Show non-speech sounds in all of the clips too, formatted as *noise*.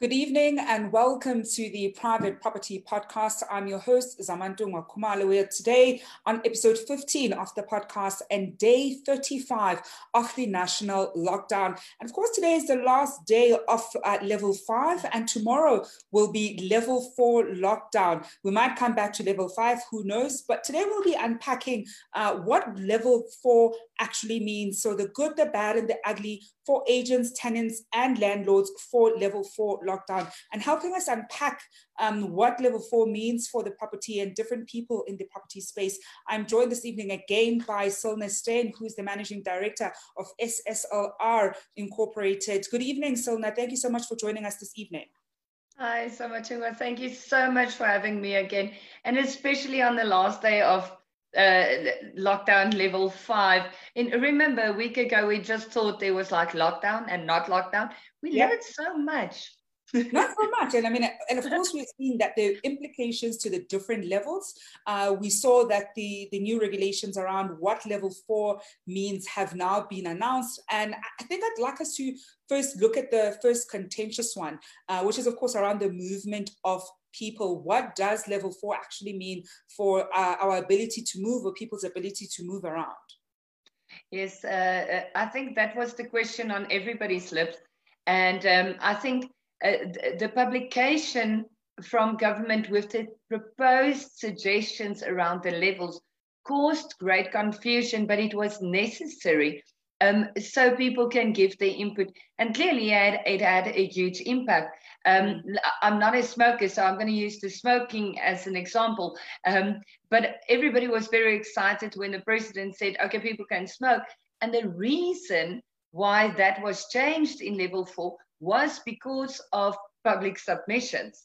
Good evening and welcome to the Private Property Podcast. I'm your host, Zamantungwa Khumalo. We are today on episode 15 of the podcast and day 35 of the national lockdown. And of course, today is the last day of uh, level five, and tomorrow will be level four lockdown. We might come back to level five, who knows? But today we'll be unpacking uh, what level four actually means. So, the good, the bad, and the ugly for agents, tenants, and landlords for level four lockdown and helping us unpack um, what level four means for the property and different people in the property space. I'm joined this evening again by Silna Steyn, who's the managing director of SSLR Incorporated. Good evening, Silna. Thank you so much for joining us this evening. Hi, Samachunga. Thank you so much for having me again, and especially on the last day of uh, lockdown level five. And remember, a week ago, we just thought there was like lockdown and not lockdown. We yep. learned so much. Not so *laughs* much. And I mean, and of course, we've seen that the implications to the different levels. Uh, we saw that the, the new regulations around what level four means have now been announced. And I think I'd like us to first look at the first contentious one, uh, which is, of course, around the movement of people. What does level four actually mean for uh, our ability to move or people's ability to move around? Yes, uh, uh, I think that was the question on everybody's lips. And um, I think the publication from government with the proposed suggestions around the levels caused great confusion, but it was necessary um, so people can give their input. And clearly, it, it had a huge impact. Um, I'm not a smoker, so I'm going to use the smoking as an example. Um, but everybody was very excited when the president said, okay, people can smoke. And the reason why that was changed in level four was because of public submissions.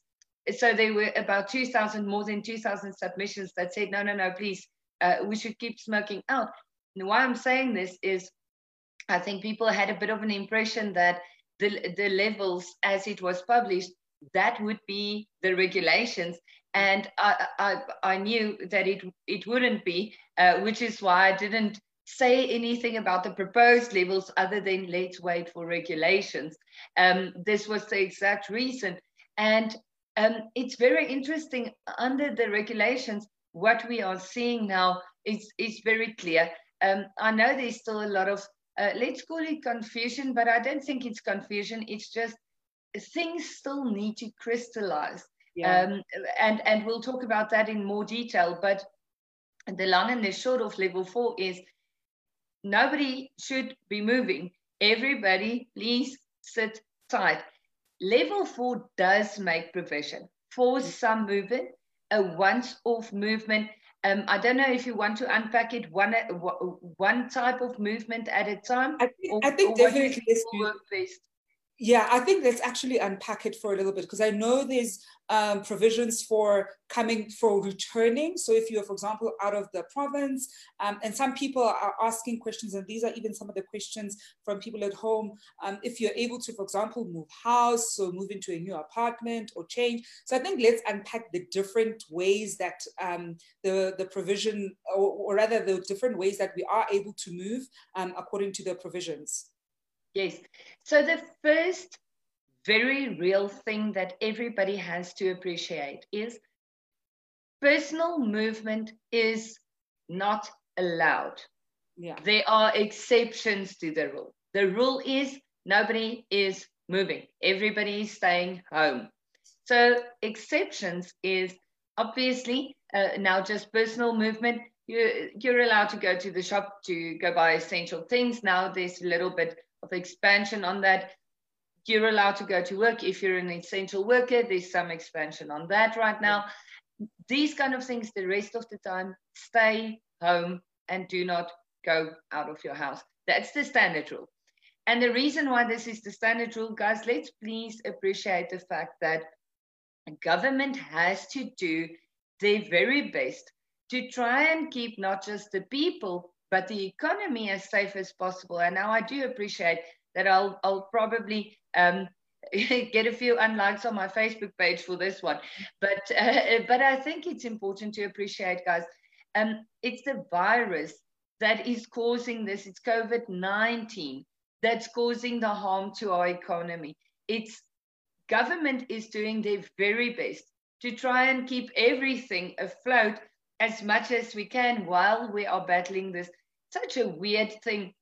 So there were about 2,000, more than 2,000 submissions that said, no, no, no, please, uh, we should keep smoking out. And why I'm saying this is I think people had a bit of an impression that the, the levels as it was published, that would be the regulations. And I, I, I knew that it, it wouldn't be, uh, which is why I didn't say anything about the proposed levels other than let's wait for regulations. Um, this was the exact reason. And um, it's very interesting under the regulations, what we are seeing now is, is very clear. Um, I know there's still a lot of, uh, let's call it confusion, but I don't think it's confusion. It's just things still need to crystallize. Yeah. Um, and, and we'll talk about that in more detail. But the long and the short of level four is nobody should be moving. Everybody, please sit tight. Level four does make provision for some movement, a once-off movement. Um, I don't know if you want to unpack it one one type of movement at a time. I think, or, I think definitely work best. Yeah, I think let's actually unpack it for a little bit because I know there's um, provisions for coming for returning. So if you're, for example, out of the province, um, and some people are asking questions, and these are even some of the questions from people at home. Um, if you're able to, for example, move house, so move into a new apartment or change. So I think let's unpack the different ways that um, the the provision, or, or, rather the different ways that we are able to move um, according to the provisions. Yes. So the first very real thing that everybody has to appreciate is personal movement is not allowed. Yeah. There are exceptions to the rule. The rule is nobody is moving. Everybody is staying home. So exceptions is obviously uh, now just personal movement. You, you're allowed to go to the shop to go buy essential things. Now there's a little bit of expansion on that. You're allowed to go to work if you're an essential worker. There's some expansion on that right now. These kind of things, the rest of the time, stay home and do not go out of your house. That's the standard rule. And the reason why this is the standard rule, guys, let's please appreciate the fact that government has to do their very best to try and keep not just the people, but the economy as safe as possible. And now I do appreciate that I'll, I'll probably um, *laughs* get a few unlikes on my Facebook page for this one. But, uh, *laughs* but I think it's important to appreciate, guys, um, it's the virus that is causing this. It's COVID 19 that's causing the harm to our economy. It's government is doing their very best to try and keep everything afloat as much as we can while we are battling this such a weird thing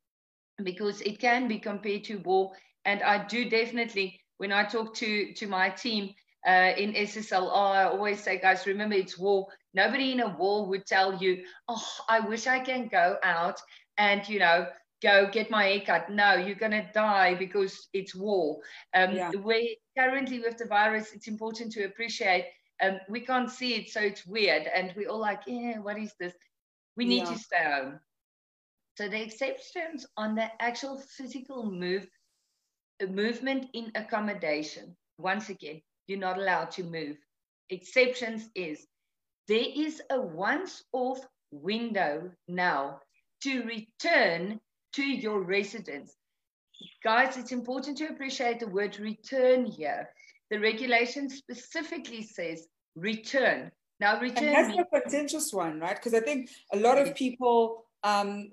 because it can be compared to war. And I do definitely, when I talk to, to my team uh, in SSLR, I always say, guys, remember it's war. Nobody in a war would tell you, oh, I wish I can go out and, you know, go get my haircut. No, you're going to die because it's war. Um, yeah. We currently with the virus, it's important to appreciate um, we can't see it, so it's weird. And we're all like, yeah, what is this? We need yeah. to stay home. So the exceptions on the actual physical move, movement in accommodation, once again, you're not allowed to move. Exceptions is there is a once-off window now to return to your residence. Guys, it's important to appreciate the word return here. The regulation specifically says return. Now, return. And that's a contentious one, right? Because I think a lot of people um,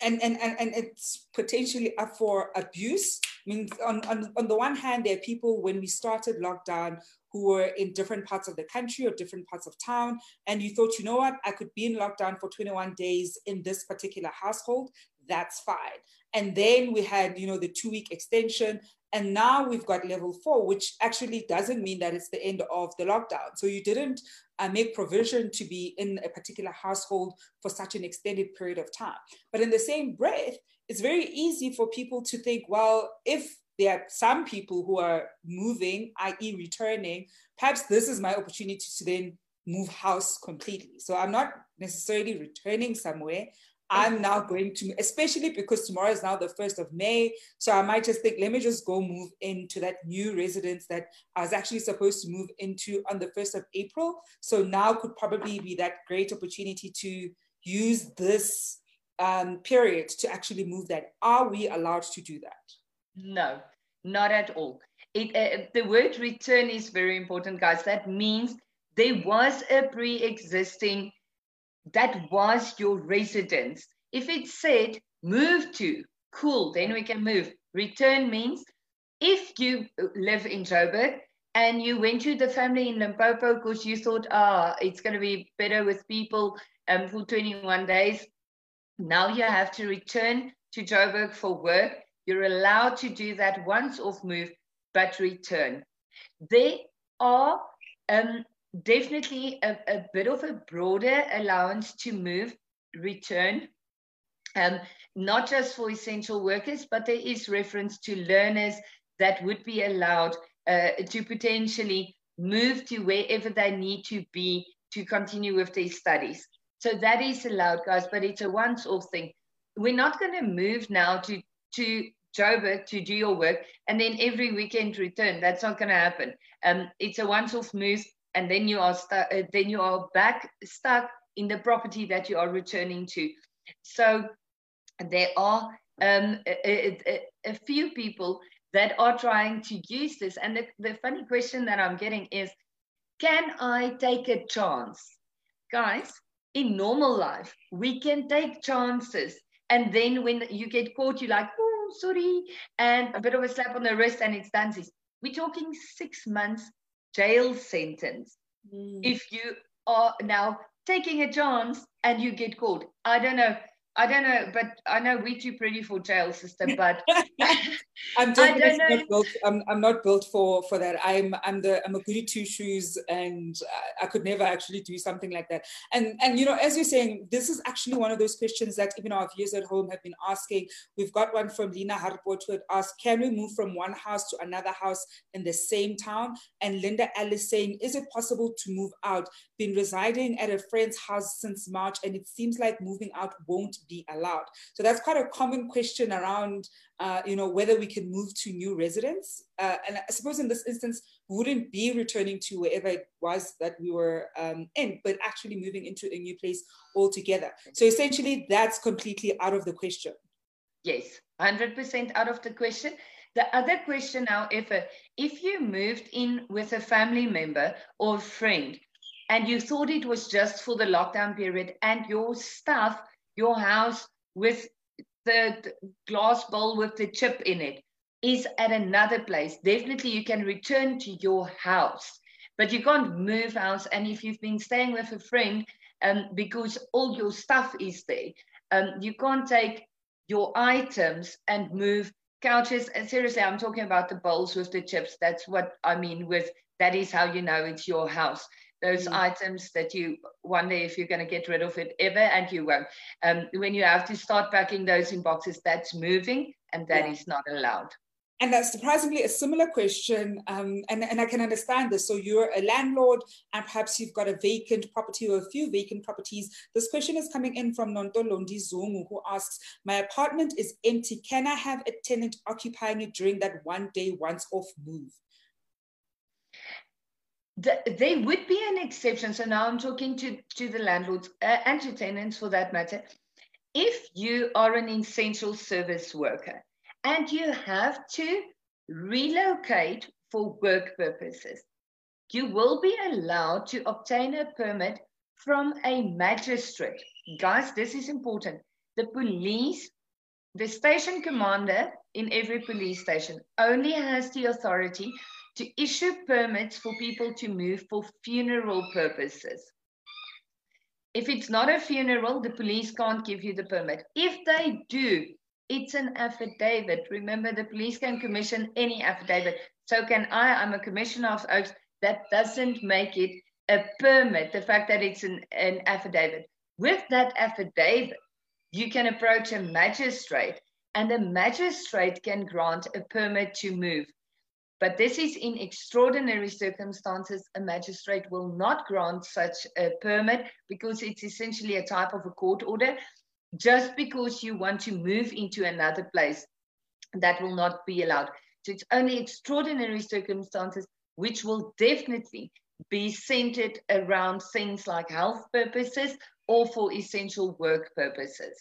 and, and, and, and it's potentially up for abuse. I mean, on, on, on the one hand, there are people when we started lockdown who were in different parts of the country or different parts of town, and you thought, you know what, I could be in lockdown for 21 days in this particular household, that's fine. And then we had, you know, the two week extension, and now we've got level four, which actually doesn't mean that it's the end of the lockdown. So you didn't uh, make provision to be in a particular household for such an extended period of time. But in the same breath, it's very easy for people to think, well, if there are some people who are moving, i.e., returning, perhaps this is my opportunity to then move house completely. So I'm not necessarily returning somewhere. I'm now going to, especially because tomorrow is now the 1st of May. So I might just think, let me just go move into that new residence that I was actually supposed to move into on the 1st of April. So now could probably be that great opportunity to use this um, period to actually move that. Are we allowed to do that? No, not at all. It, uh, the word return is very important, guys. That means there was a pre existing that was your residence. If it said move to, cool, then we can move. Return means if you live in Joburg and you went to the family in Limpopo because you thought, ah, it's going to be better with people um, for 21 days, now you have to return to Joburg for work. You're allowed to do that once off move, but return. There are um, definitely a, a bit of a broader allowance to move, return, um, not just for essential workers, but there is reference to learners that would be allowed uh, to potentially move to wherever they need to be to continue with their studies. So that is allowed, guys, but it's a once off thing. We're not going to move now to, to Joburg to do your work and then every weekend return. That's not going to happen. Um, it's a once off move and then you are stuck uh, then you are back stuck in the property that you are returning to. So there are um, a, a, a, few people that are trying to use this and the, the funny question that i'm getting is can i take a chance? Guys in normal life we can take chances and then when you get caught you're like oh sorry and a bit of a slap on the wrist and it's done we're talking six months jail sentence mm. if you are now taking a chance and you get caught. I don't know. I don't know, but I know we're too pretty for jail system, but *laughs* I'm definitely not built. I'm, I'm not built for for that. I'm I'm the I'm a goody two shoes, and I could never actually do something like that. And and you know, as you're saying, this is actually one of those questions that even our viewers at home have been asking. We've got one from Lina Harport who had asked, "Can we move from one house to another house in the same town?" And Linda Ellis saying, "Is it possible to move out? Been residing at a friend's house since March, and it seems like moving out won't be allowed." So that's quite a common question around uh, you know, whether we can move to new residents. Uh, and I suppose in this instance, we wouldn't be returning to wherever it was that we were um, in, but actually moving into a new place altogether. So essentially, that's completely out of the question. Yes, 100% out of the question. The other question, however, if you moved in with a family member or friend and you thought it was just for the lockdown period and your stuff, your house with the glass bowl with the chip in it is at another place. Definitely you can return to your house, but you can't move house. And if you've been staying with a friend um, because all your stuff is there, um, you can't take your items and move couches. And seriously, I'm talking about the bowls with the chips. That's what I mean with that is how you know it's your house those mm. items that you wonder if you're going to get rid of it ever and you won't um, when you have to start packing those in boxes that's moving and that yeah. is not allowed and that's surprisingly a similar question, um, and, and I can understand this. So you're a landlord, and perhaps you've got a vacant property or a few vacant properties. This question is coming in from Nontolondi Zungu, who asks, my apartment is empty. Can I have a tenant occupying it during that one day once off move? The, there would be an exception. So now I'm talking to, to the landlords uh, and to tenants for that matter. If you are an essential service worker and you have to relocate for work purposes, you will be allowed to obtain a permit from a magistrate. Guys, this is important. The police, the station commander in every police station only has the authority to issue permits for people to move for funeral purposes. If it's not a funeral, the police can't give you the permit. If they do, it's an affidavit. Remember, the police can commission any affidavit. So can I, I'm a commissioner of oaths. That doesn't make it a permit, the fact that it's an, an affidavit. With that affidavit, you can approach a magistrate and the magistrate can grant a permit to move. But this is in extraordinary circumstances. A magistrate will not grant such a permit because it's essentially a type of a court order. Just because you want to move into another place, that will not be allowed. So it's only extraordinary circumstances which will definitely be centered around things like health purposes or for essential work purposes.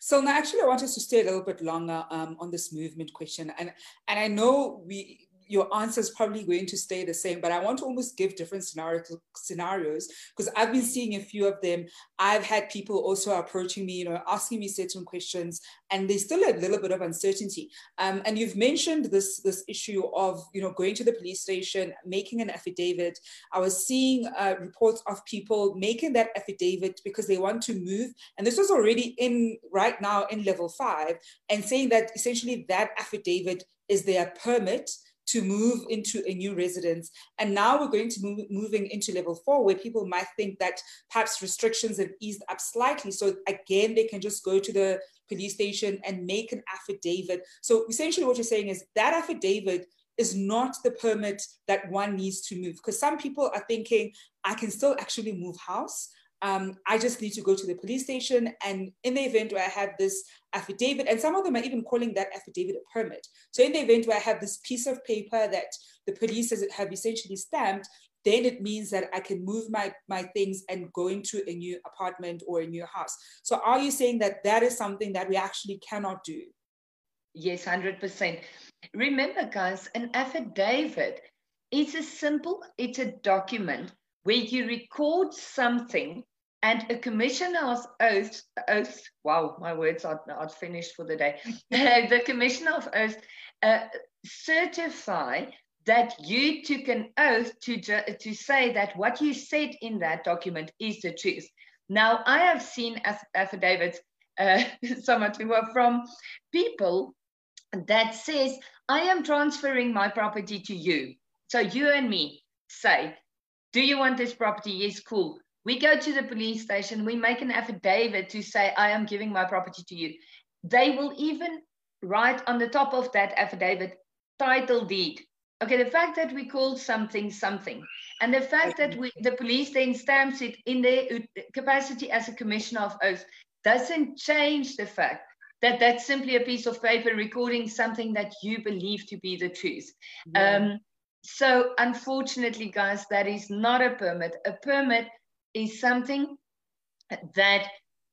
So now, actually, I want us to stay a little bit longer um, on this movement question, and and I know we your answer is probably going to stay the same, but I want to almost give different scenarios scenarios because I've been seeing a few of them. I've had people also approaching me, you know, asking me certain questions, and there's still a little bit of uncertainty. Um, and you've mentioned this this issue of you know going to the police station, making an affidavit. I was seeing uh, reports of people making that affidavit because they want to move, and this was already in right now in level five, and saying that essentially that affidavit is their permit to move into a new residence. And now we're going to move moving into level four, where people might think that perhaps restrictions have eased up slightly. So again, they can just go to the police station and make an affidavit. So essentially what you're saying is that affidavit is not the permit that one needs to move. Because some people are thinking, I can still actually move house um, I just need to go to the police station. And in the event where I have this affidavit, and some of them are even calling that affidavit a permit. So in the event where I have this piece of paper that the police have essentially stamped, then it means that I can move my, my things and go into a new apartment or a new house. So are you saying that that is something that we actually cannot do? Yes, 100%. Remember, guys, an affidavit is a simple, it's a document where you record something and a commissioner's oath, oath wow, my words are not finished for the day. *laughs* the commissioner of oath uh, certify that you took an oath to, to say that what you said in that document is the truth. Now, I have seen affidavits, uh, *laughs* somewhat from people that says, I am transferring my property to you. So you and me say, do you want this property? Yes, cool. We go to the police station, we make an affidavit to say, I am giving my property to you. They will even write on the top of that affidavit, title deed. Okay, the fact that we call something something, and the fact that we, the police then stamps it in their capacity as a commissioner of oath doesn't change the fact that that's simply a piece of paper recording something that you believe to be the truth. Yeah. Um, so unfortunately, guys, that is not a permit. A permit is something that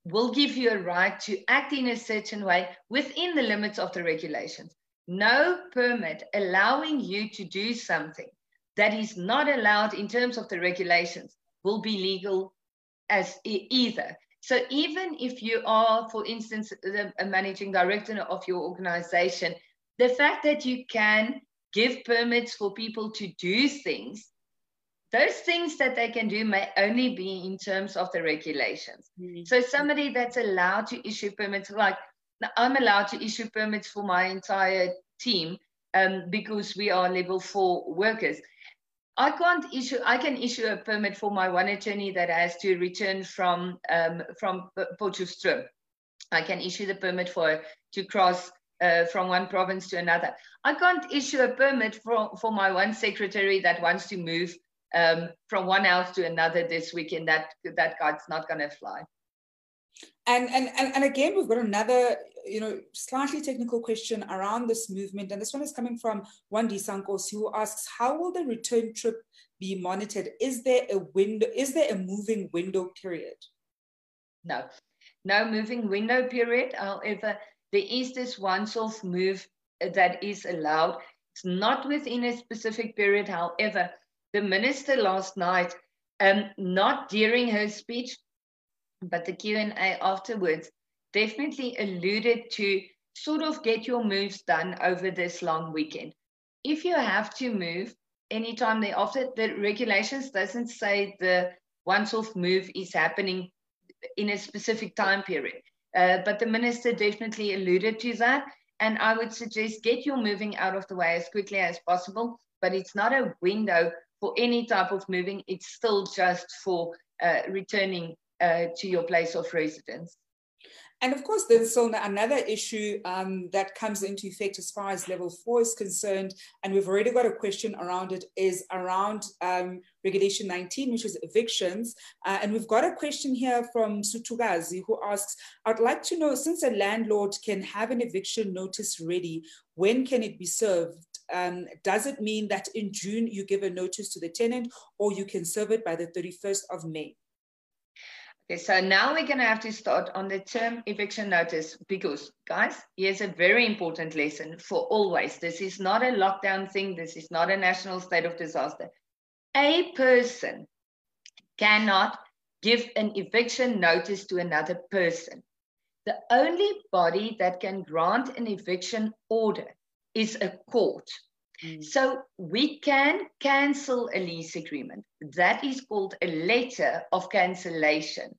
will give you a right to act in a certain way within the limits of the regulations. No permit allowing you to do something that is not allowed in terms of the regulations will be legal as either. So even if you are, for instance, the managing director of your organization, the fact that you can give permits for people to do things, those things that they can do may only be in terms of the regulations. Mm-hmm. So somebody that's allowed to issue permits, like I'm allowed to issue permits for my entire team um, because we are level four workers. I can't issue. I can issue a permit for my one attorney that has to return from um, from Potchefstroom. I can issue the permit for to cross uh, from one province to another. I can't issue a permit for, for my one secretary that wants to move um, from one house to another this weekend. That that card's not going to fly. And, and and and again, we've got another you know slightly technical question around this movement, and this one is coming from Wendy Sankos, who asks, "How will the return trip be monitored? Is there a window? Is there a moving window period?" No, no moving window period. However, there is this once-off move that is allowed. It's not within a specific period. However, the minister last night, um, not during her speech, but the Q&A afterwards, definitely alluded to sort of get your moves done over this long weekend. If you have to move anytime thereafter, the regulations doesn't say the once-off move is happening in a specific time period. Uh, but the minister definitely alluded to that. And I would suggest get your moving out of the way as quickly as possible. But it's not a window for any type of moving. It's still just for uh, returning uh, to your place of residence. And of course, there's still another issue um, that comes into effect as far as level four is concerned. And we've already got a question around it is around um, regulation 19, which is evictions. Uh, and we've got a question here from Sutugazi who asks, I'd like to know, since a landlord can have an eviction notice ready, when can it be served? Um, does it mean that in June you give a notice to the tenant or you can serve it by the 31st of May? Okay, so now we're going to have to start on the term eviction notice because, guys, here's a very important lesson for always. This is not a lockdown thing. This is not a national state of disaster. A person cannot give an eviction notice to another person. The only body that can grant an eviction order is a court. Mm. So we can cancel a lease agreement. That is called a letter of cancellation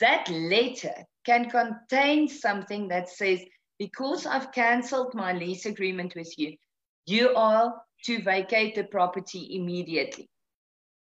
that letter can contain something that says, because I've cancelled my lease agreement with you, you are to vacate the property immediately.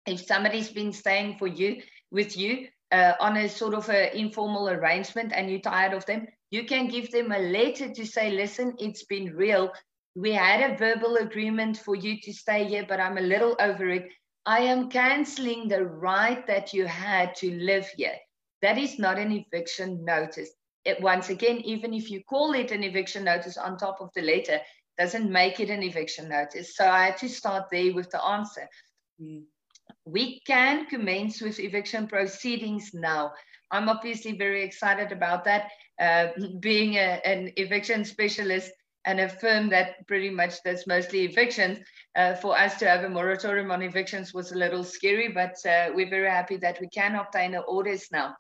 If somebody's been staying for you with you uh, on a sort of an informal arrangement and you're tired of them, you can give them a letter to say, listen, it's been real. We had a verbal agreement for you to stay here, but I'm a little over it. I am canceling the right that you had to live here. That is not an eviction notice. It, once again, even if you call it an eviction notice on top of the letter, doesn't make it an eviction notice. So I had to start there with the answer. Mm. We can commence with eviction proceedings now. I'm obviously very excited about that. Uh, being a, an eviction specialist and a firm that pretty much does mostly evictions, uh, for us to have a moratorium on evictions was a little scary, but uh, we're very happy that we can obtain the orders now.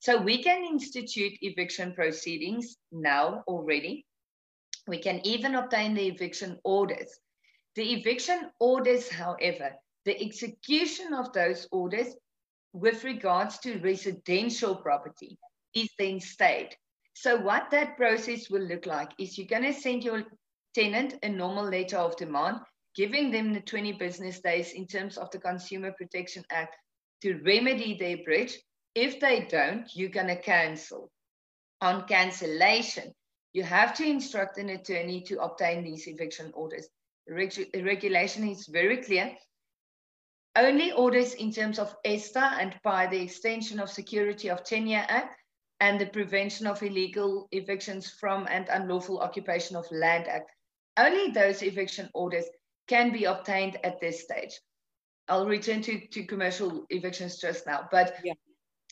So we can institute eviction proceedings now already. We can even obtain the eviction orders. The eviction orders, however, the execution of those orders with regards to residential property is then stayed. So what that process will look like is you're going to send your tenant a normal letter of demand, giving them the 20 business days in terms of the Consumer Protection Act to remedy their breach if they don't, you're going to cancel. On cancellation, you have to instruct an attorney to obtain these eviction orders. The regulation is very clear. Only orders in terms of ESTA and by the Extension of Security of Tenure Act and the Prevention of Illegal Evictions from and Unlawful Occupation of Land Act. Only those eviction orders can be obtained at this stage. I'll return to, to commercial evictions just now, but yeah.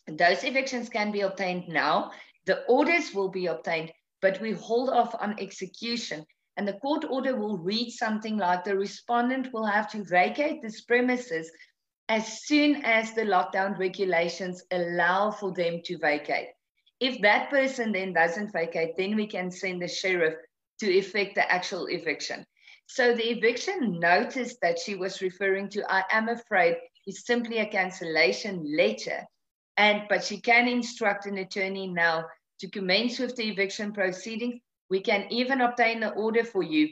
Those evictions can be obtained now. The orders will be obtained, but we hold off on execution. And the court order will read something like the respondent will have to vacate this premises as soon as the lockdown regulations allow for them to vacate. If that person then doesn't vacate, then we can send the sheriff to effect the actual eviction. So the eviction notice that she was referring to, I am afraid, is simply a cancellation letter. And but she can instruct an attorney now to commence with the eviction proceedings. We can even obtain the order for you.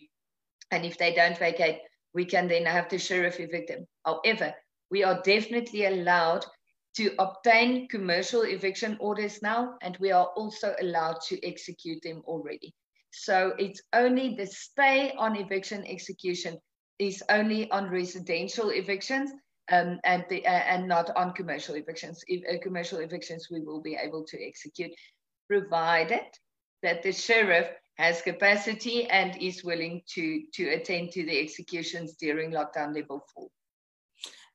And if they don't vacate, we can then have the sheriff evict them. However, we are definitely allowed to obtain commercial eviction orders now, and we are also allowed to execute them already. So it's only the stay on eviction execution is only on residential evictions um, and, the, uh, and not on commercial evictions. If, uh, commercial evictions we will be able to execute, provided that the sheriff has capacity and is willing to, to attend to the executions during lockdown level four.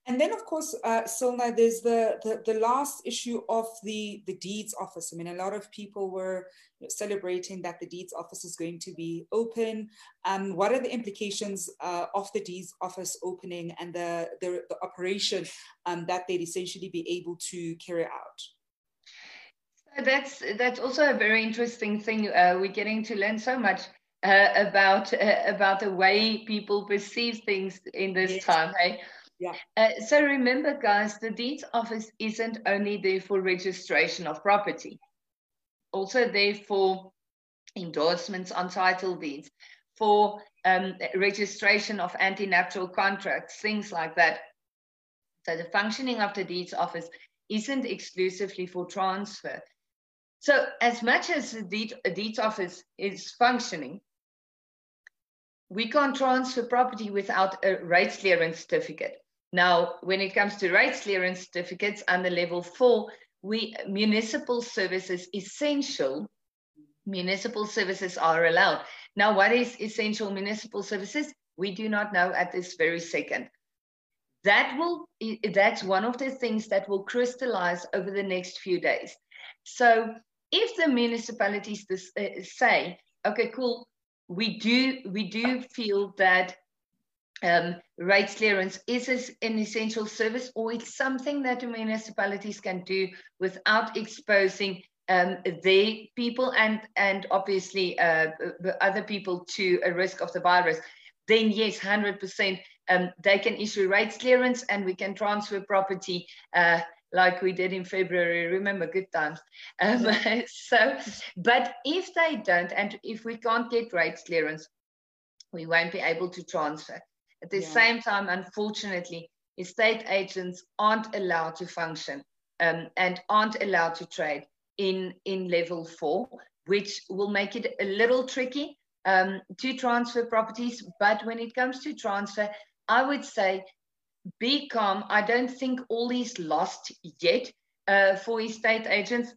And then, of course, uh, Silna, there's the, the, the last issue of the, the deeds office. I mean, a lot of people were celebrating that the deeds office is going to be open. Um, what are the implications uh, of the deeds office opening and the, the, the operation um, that they'd essentially be able to carry out? That's that's also a very interesting thing. Uh, we're getting to learn so much uh, about uh, about the way people perceive things in this yes. time. Hey? Yeah. Uh, so remember, guys, the deeds office isn't only there for registration of property, also there for endorsements on title deeds, for um, registration of antenuptial contracts, things like that. So the functioning of the deeds office isn't exclusively for transfer. So as much as the deed, deeds office is functioning, we can't transfer property without a rates clearance certificate. Now, when it comes to rates clearance certificates under level four, we municipal services essential municipal services are allowed. Now, what is essential municipal services? We do not know at this very second. That will that's one of the things that will crystallize over the next few days. So, if the municipalities uh, say, okay, cool, we do we do feel that um, rates clearance is an essential service or it's something that the municipalities can do without exposing um, their people and, and obviously uh, other people to a risk of the virus, then yes, 100%, um, they can issue rates clearance and we can transfer property uh, like we did in February. Remember, good times. Um, *laughs* so, but if they don't, and if we can't get rates clearance, we won't be able to transfer. At the yeah. same time, unfortunately, estate agents aren't allowed to function um, and aren't allowed to trade in, in level four, which will make it a little tricky um, to transfer properties. But when it comes to transfer, I would say be calm. I don't think all is lost yet uh, for estate agents.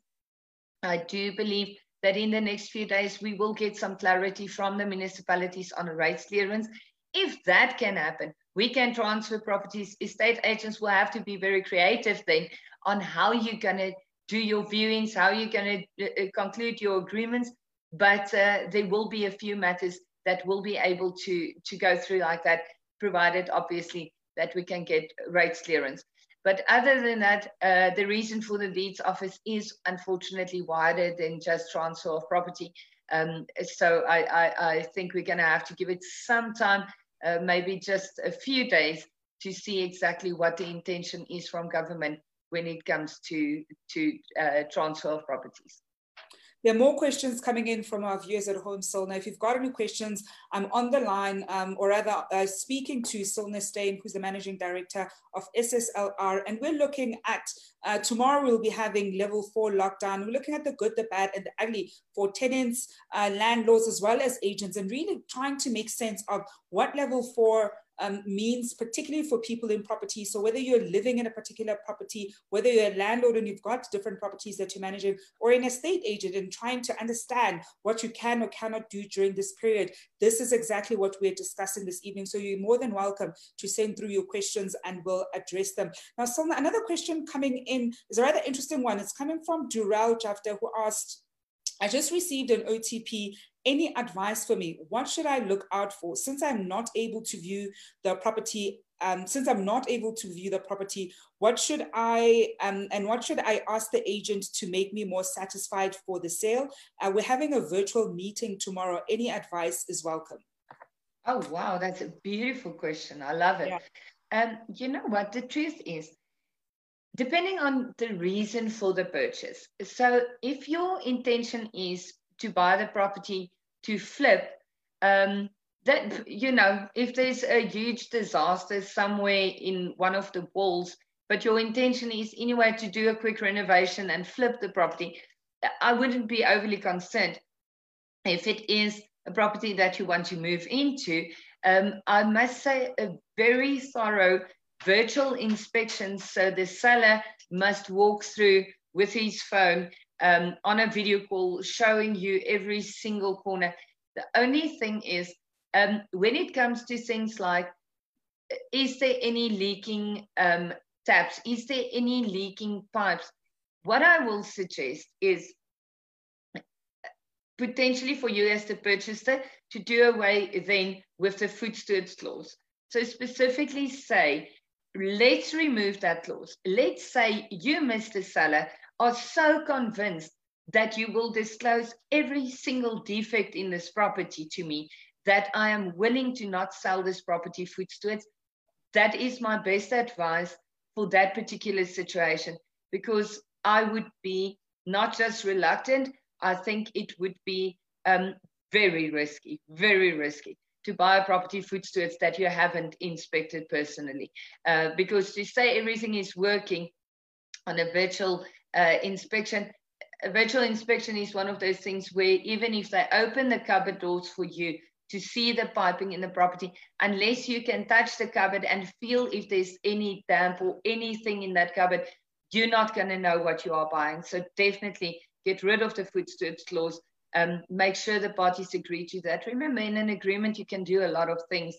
I do believe that in the next few days we will get some clarity from the municipalities on a rates clearance if that can happen, we can transfer properties. Estate agents will have to be very creative then on how you're going to do your viewings, how you're going to uh, uh, conclude your agreements. But uh, there will be a few matters that will be able to, to go through like that, provided obviously that we can get rates clearance. But other than that, uh, the reason for the deeds office is unfortunately wider than just transfer of property. Um, so I, I, I, think we're going to have to give it some time, uh, maybe just a few days, to see exactly what the intention is from government when it comes to to uh, transfer of properties. There are more questions coming in from our viewers at home, Silna. If you've got any questions, I'm on the line, um, or rather uh, speaking to Silna Steyn, who's the Managing Director of SSLR, and we're looking at, uh, tomorrow we'll be having level four lockdown. We're looking at the good, the bad, and the ugly for tenants, uh, landlords, as well as agents, and really trying to make sense of what level four um, means, particularly for people in property. So whether you're living in a particular property, whether you're a landlord and you've got different properties that you're managing, or an estate agent and trying to understand what you can or cannot do during this period, this is exactly what we're discussing this evening. So you're more than welcome to send through your questions and we'll address them. Now, Selma, another question coming in is a rather interesting one. It's coming from Durell Jafta, who asked, I just received an OTP any advice for me? What should I look out for? Since I'm not able to view the property um, since I'm not able to view the property, what should I um, and what should I ask the agent to make me more satisfied for the sale? Uh, we're having a virtual meeting tomorrow. Any advice is welcome. Oh wow, that's a beautiful question. I love it. Yeah. Um, you know what? The truth is, depending on the reason for the purchase. So if your intention is to buy the property to flip, um, that you know if there's a huge disaster somewhere in one of the walls but your intention is anyway to do a quick renovation and flip the property i wouldn't be overly concerned. If it is a property that you want to move into um, i must say a very thorough virtual inspection. So the seller must walk through with his phone um, on a video call showing you every single corner the only thing is um, when it comes to things like, is there any leaking um, taps? Is there any leaking pipes? What I will suggest is potentially for you as the purchaser to do away then with the voetstoots clause. So specifically say, let's remove that clause. Let's say you, Mr. Seller, are so convinced that you will disclose every single defect in this property to me that I am willing to not sell this property voetstoots. That is my best advice for that particular situation because I would be not just reluctant, I think it would be um, very risky, very risky to buy a property voetstoots that you haven't inspected personally. Uh, because to say everything is working on a virtual uh, inspection, a virtual inspection is one of those things where even if they open the cupboard doors for you, to see the piping in the property unless you can touch the cupboard and feel if there's any damp or anything in that cupboard you're not going to know what you are buying. So definitely get rid of the voetstoots clause. Um, make sure the parties agree to that. Remember in an agreement you can do a lot of things.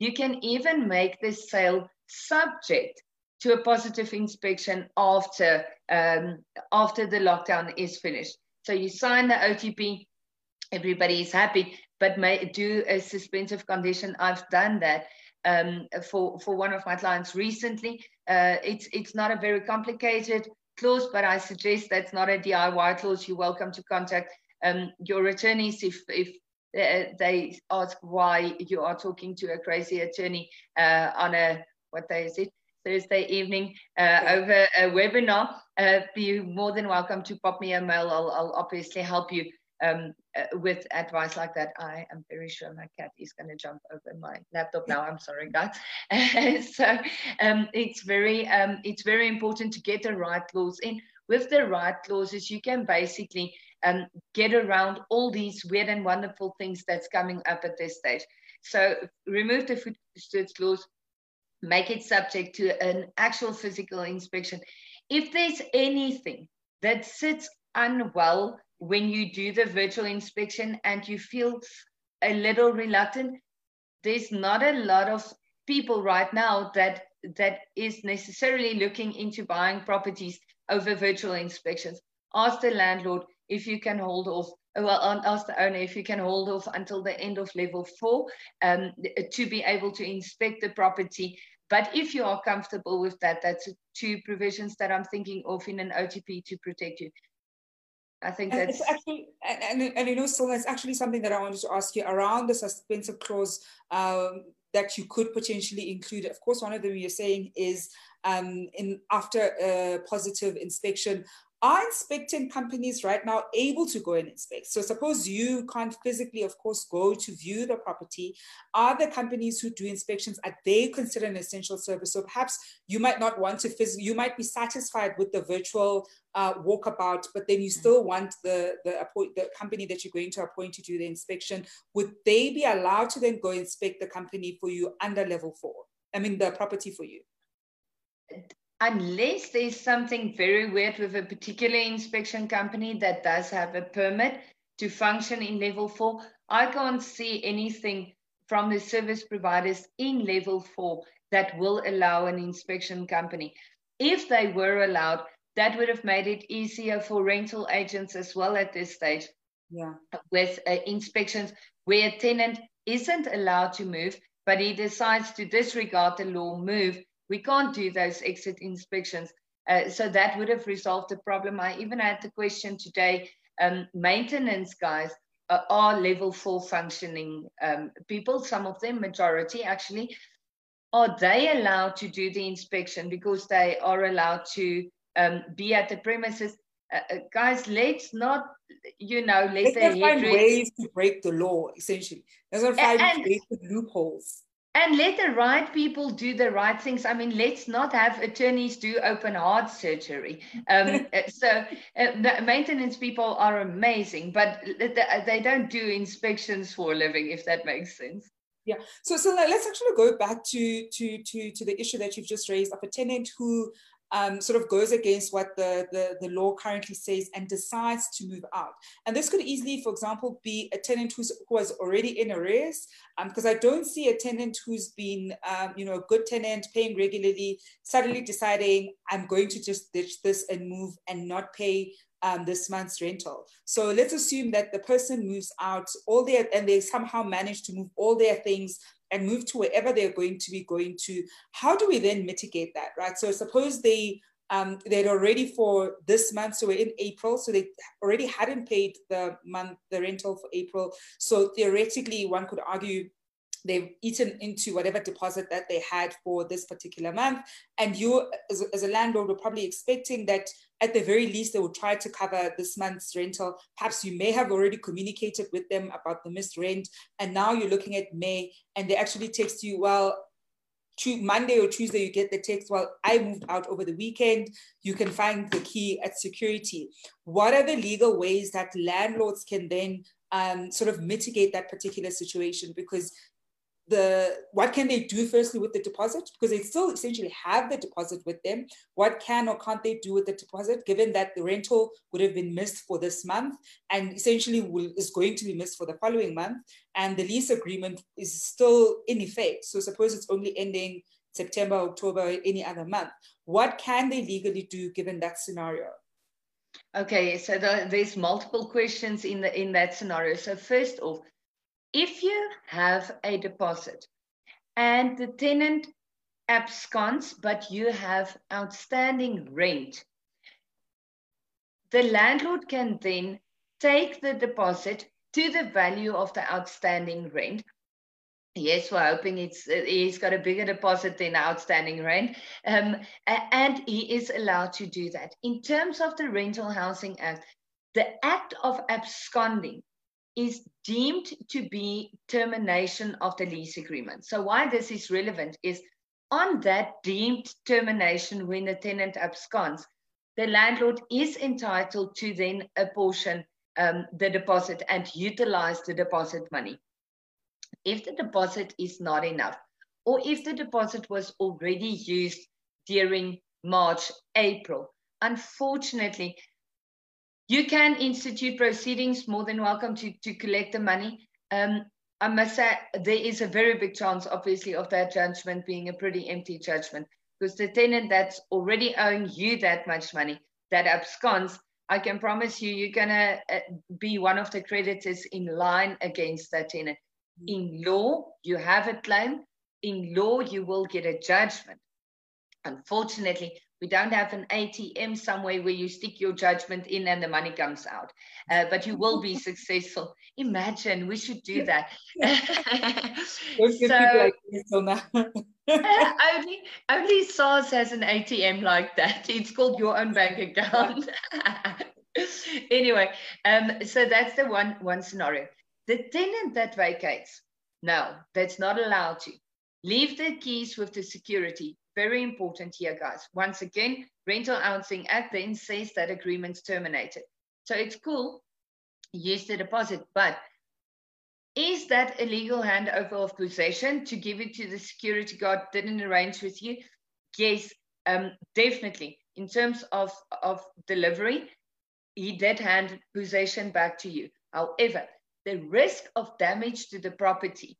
You can even make this sale subject to a positive inspection after um, after the lockdown is finished so you sign the otp everybody is happy but may do a suspensive condition. I've done that um, for for one of my clients recently. Uh, it's it's not a very complicated clause, but I suggest that's not a DIY clause. You're welcome to contact um, your attorneys if if uh, they ask why you are talking to a crazy attorney uh, on a what day is it? Thursday evening uh, over a webinar. Uh, be more than welcome to pop me a mail. I'll, I'll obviously help you um, uh, with advice like that, I am very sure my cat is going to jump over my laptop now. I'm sorry, guys. *laughs* so um, it's very um, it's very important to get the right laws in. With the right clauses, you can basically um, get around all these weird and wonderful things that's coming up at this stage. So remove the food stewards clause, make it subject to an actual physical inspection. If there's anything that sits unwell when you do the virtual inspection and you feel a little reluctant, there's not a lot of people right now that that is necessarily looking into buying properties over virtual inspections. Ask the landlord if you can hold off. Well, ask the owner if you can hold off until the end of level four um, to be able to inspect the property. But if you are comfortable with that, that's two provisions that I'm thinking of in an OTP to protect you. I think and that's actually, and, and, and you know, so it's actually something that I wanted to ask you around the suspensive clause um, that you could potentially include. Of course, one of them you're saying is um, in after a positive inspection, are inspecting companies right now able to go and inspect? So suppose you can't physically, of course, go to view the property. Are the companies who do inspections, are they considered an essential service? So perhaps you might not want to physically, you might be satisfied with the virtual uh, walkabout, but then you still want the, the, appoint, the company that you're going to appoint to do the inspection. Would they be allowed to then go inspect the company for you under level four? I mean, the property for you? Unless there's something very weird with a particular inspection company that does have a permit to function in level four, I can't see anything from the service providers in level four that will allow an inspection company. If they were allowed, that would have made it easier for rental agents as well at this stage. Yeah. With uh, inspections where a tenant isn't allowed to move, but he decides to disregard the law, move, we can't do those exit inspections. Uh, so that would have resolved the problem. I even had the question today, um, maintenance guys uh, are level four functioning um, people, some of them, majority actually, are they allowed to do the inspection because they are allowed to um, be at the premises? Uh, uh guys, let's not, you know, let let's the find ways to break the law. Essentially, let's not find and, ways to loopholes. And let the right people do the right things. I mean, let's not have attorneys do open heart surgery. Um, *laughs* uh, so uh, the maintenance people are amazing, but they don't do inspections for a living, if that makes sense. Yeah. So so let's actually go back to to to to the issue that you've just raised of a tenant who um, sort of goes against what the, the, the law currently says and decides to move out. And this could easily, for example, be a tenant who's, who was already in arrears, because um, I don't see a tenant who's been, um, you know, a good tenant paying regularly, suddenly deciding I'm going to just ditch this and move and not pay um, this month's rental. So let's assume that the person moves out all their, and they somehow manage to move all their things and move to wherever they're going to be going to. How do we then mitigate that, right? So suppose they um, they'd already for this month, so we're in April, so they already hadn't paid the month the rental for April. So theoretically, one could argue they've eaten into whatever deposit that they had for this particular month. And you, as a, as a landlord, were probably expecting that at the very least, they will try to cover this month's rental. Perhaps you may have already communicated with them about the missed rent. And now you're looking at May and they actually text you, well, Monday or Tuesday, you get the text, well, I moved out over the weekend. You can find the key at security. What are the legal ways that landlords can then um, sort of mitigate that particular situation? Because the what can they do firstly with the deposit? Because they still essentially have the deposit with them. What can or can't they do with the deposit given that the rental would have been missed for this month and essentially will, is going to be missed for the following month and the lease agreement is still in effect. So suppose it's only ending september october any other month. What can they legally do given that scenario? Okay so the, there's multiple questions in the in that scenario. So first off if you have a deposit and the tenant absconds, but you have outstanding rent, the landlord can then take the deposit to the value of the outstanding rent. Yes, we're hoping it's he's got a bigger deposit than outstanding rent, um, and he is allowed to do that. In terms of the Rental Housing Act, the act of absconding is deemed to be termination of the lease agreement. So why this is relevant is on that deemed termination when the tenant absconds, the landlord is entitled to then apportion um, the deposit and utilize the deposit money. If the deposit is not enough, or if the deposit was already used during March, April, unfortunately, you can institute proceedings, more than welcome to, to collect the money. Um, I must say, there is a very big chance, obviously, of that judgment being a pretty empty judgment because the tenant that's already owing you that much money, that absconds, I can promise you, you're going to uh, be one of the creditors in line against that tenant. In law, you have a claim. In law, you will get a judgment. Unfortunately, we don't have an ATM somewhere where you stick your judgment in and the money comes out, uh, but you will be *laughs* successful. Imagine we should do that. *laughs* *laughs* so, only only SARS has an ATM like that. It's called your own bank account. anyway, um, so that's the one one scenario. The tenant that vacates, no, that's not allowed to. Leave the keys with the security very important here, guys. Once again, Rental Housing Act then says that agreement's terminated. So it's cool, use the deposit, but is that a legal handover of possession to give it to the security guard didn't arrange with you? Yes, um, definitely. In terms of, of delivery, he did hand possession back to you. However, the risk of damage to the property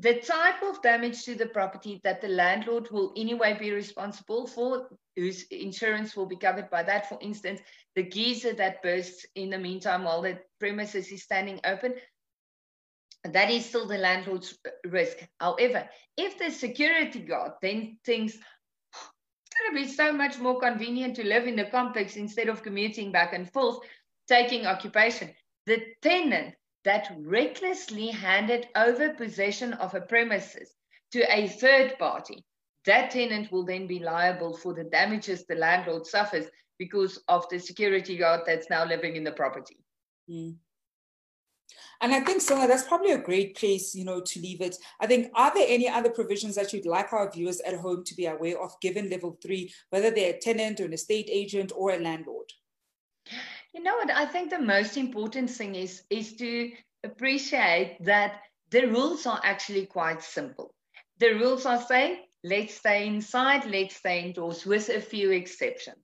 the type of damage to the property that the landlord will anyway be responsible for, whose insurance will be covered by that. For instance, the geyser that bursts in the meantime while the premises is standing open, that is still the landlord's risk. However, if the security guard then thinks it's going to be so much more convenient to live in the complex instead of commuting back and forth, taking occupation, the tenant that recklessly handed over possession of a premises to a third party, that tenant will then be liable for the damages the landlord suffers because of the security guard that's now living in the property. Mm. And I think so that's probably a great place, you know, to leave it. I think are there any other provisions that you'd like our viewers at home to be aware of given level three, whether they're a tenant or an estate agent or a landlord? You know what? I think the most important thing is is to appreciate that the rules are actually quite simple. The rules are saying let's stay inside, let's stay indoors, with a few exceptions.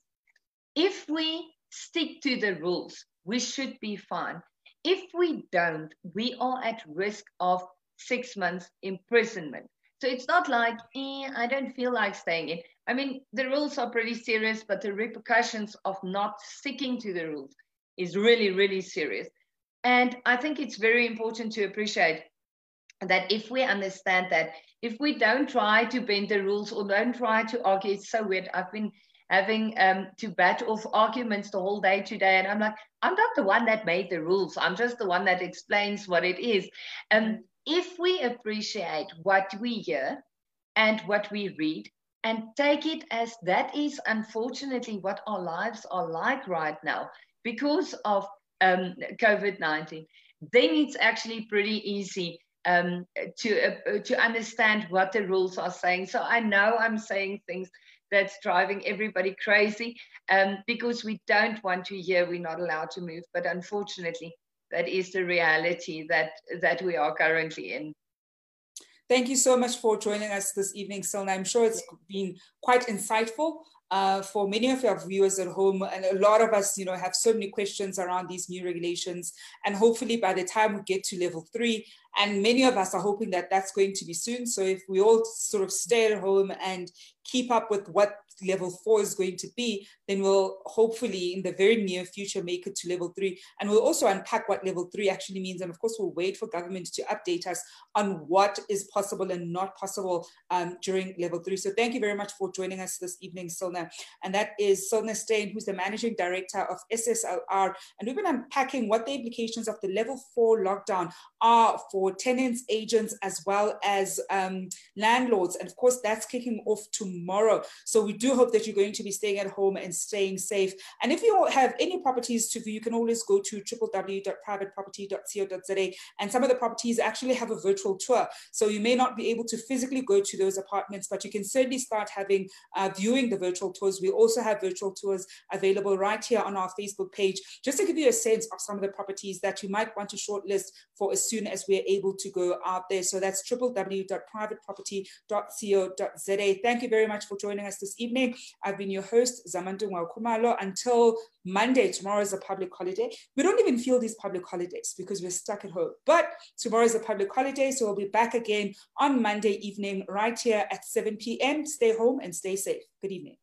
If we stick to the rules, we should be fine. If we don't, we are at risk of six months imprisonment. So it's not like, eh, I don't feel like staying in. I mean, the rules are pretty serious, but the repercussions of not sticking to the rules is really, really serious. And I think it's very important to appreciate that if we understand that, if we don't try to bend the rules or don't try to argue, it's so weird. I've been having um, to bat off arguments the whole day today. And I'm like, I'm not the one that made the rules. I'm just the one that explains what it is. Um, if we appreciate what we hear and what we read and take it as that is unfortunately what our lives are like right now because of um, COVID 19, then it's actually pretty easy um, to, uh, to understand what the rules are saying. So I know I'm saying things that's driving everybody crazy um, because we don't want to hear we're not allowed to move. But unfortunately, that is the reality that, that we are currently in. Thank you so much for joining us this evening, Silna. I'm sure it's been quite insightful uh, for many of our viewers at home. And a lot of us, you know, have so many questions around these new regulations. And hopefully by the time we get to level three, and many of us are hoping that that's going to be soon. So if we all sort of stay at home and keep up with what level four is going to be, then we'll hopefully in the very near future make it to level three. And we'll also unpack what level three actually means. And of course, we'll wait for government to update us on what is possible and not possible um, during level three. So thank you very much for joining us this evening, Silna. And that is Silna Steyn, who's the managing director of SSLR. And we've been unpacking what the implications of the level four lockdown are for tenants, agents, as well as um, landlords. And of course, that's kicking off tomorrow. So we do hope that you're going to be staying at home and staying safe. And if you have any properties to view, you can always go to www.privateproperty.co.za. And some of the properties actually have a virtual tour. So you may not be able to physically go to those apartments, but you can certainly start having uh, viewing the virtual tours. We also have virtual tours available right here on our Facebook page, just to give you a sense of some of the properties that you might want to shortlist for as soon as we're able to go out there. So that's www.privateproperty.co.za. Thank you very much for joining us this evening. I've been your host, Zamantungwa Khumalo. Until Monday, tomorrow is a public holiday. We don't even feel these public holidays because we're stuck at home. But tomorrow is a public holiday, so we'll be back again on Monday evening right here at 7 p.m. Stay home and stay safe. Good evening.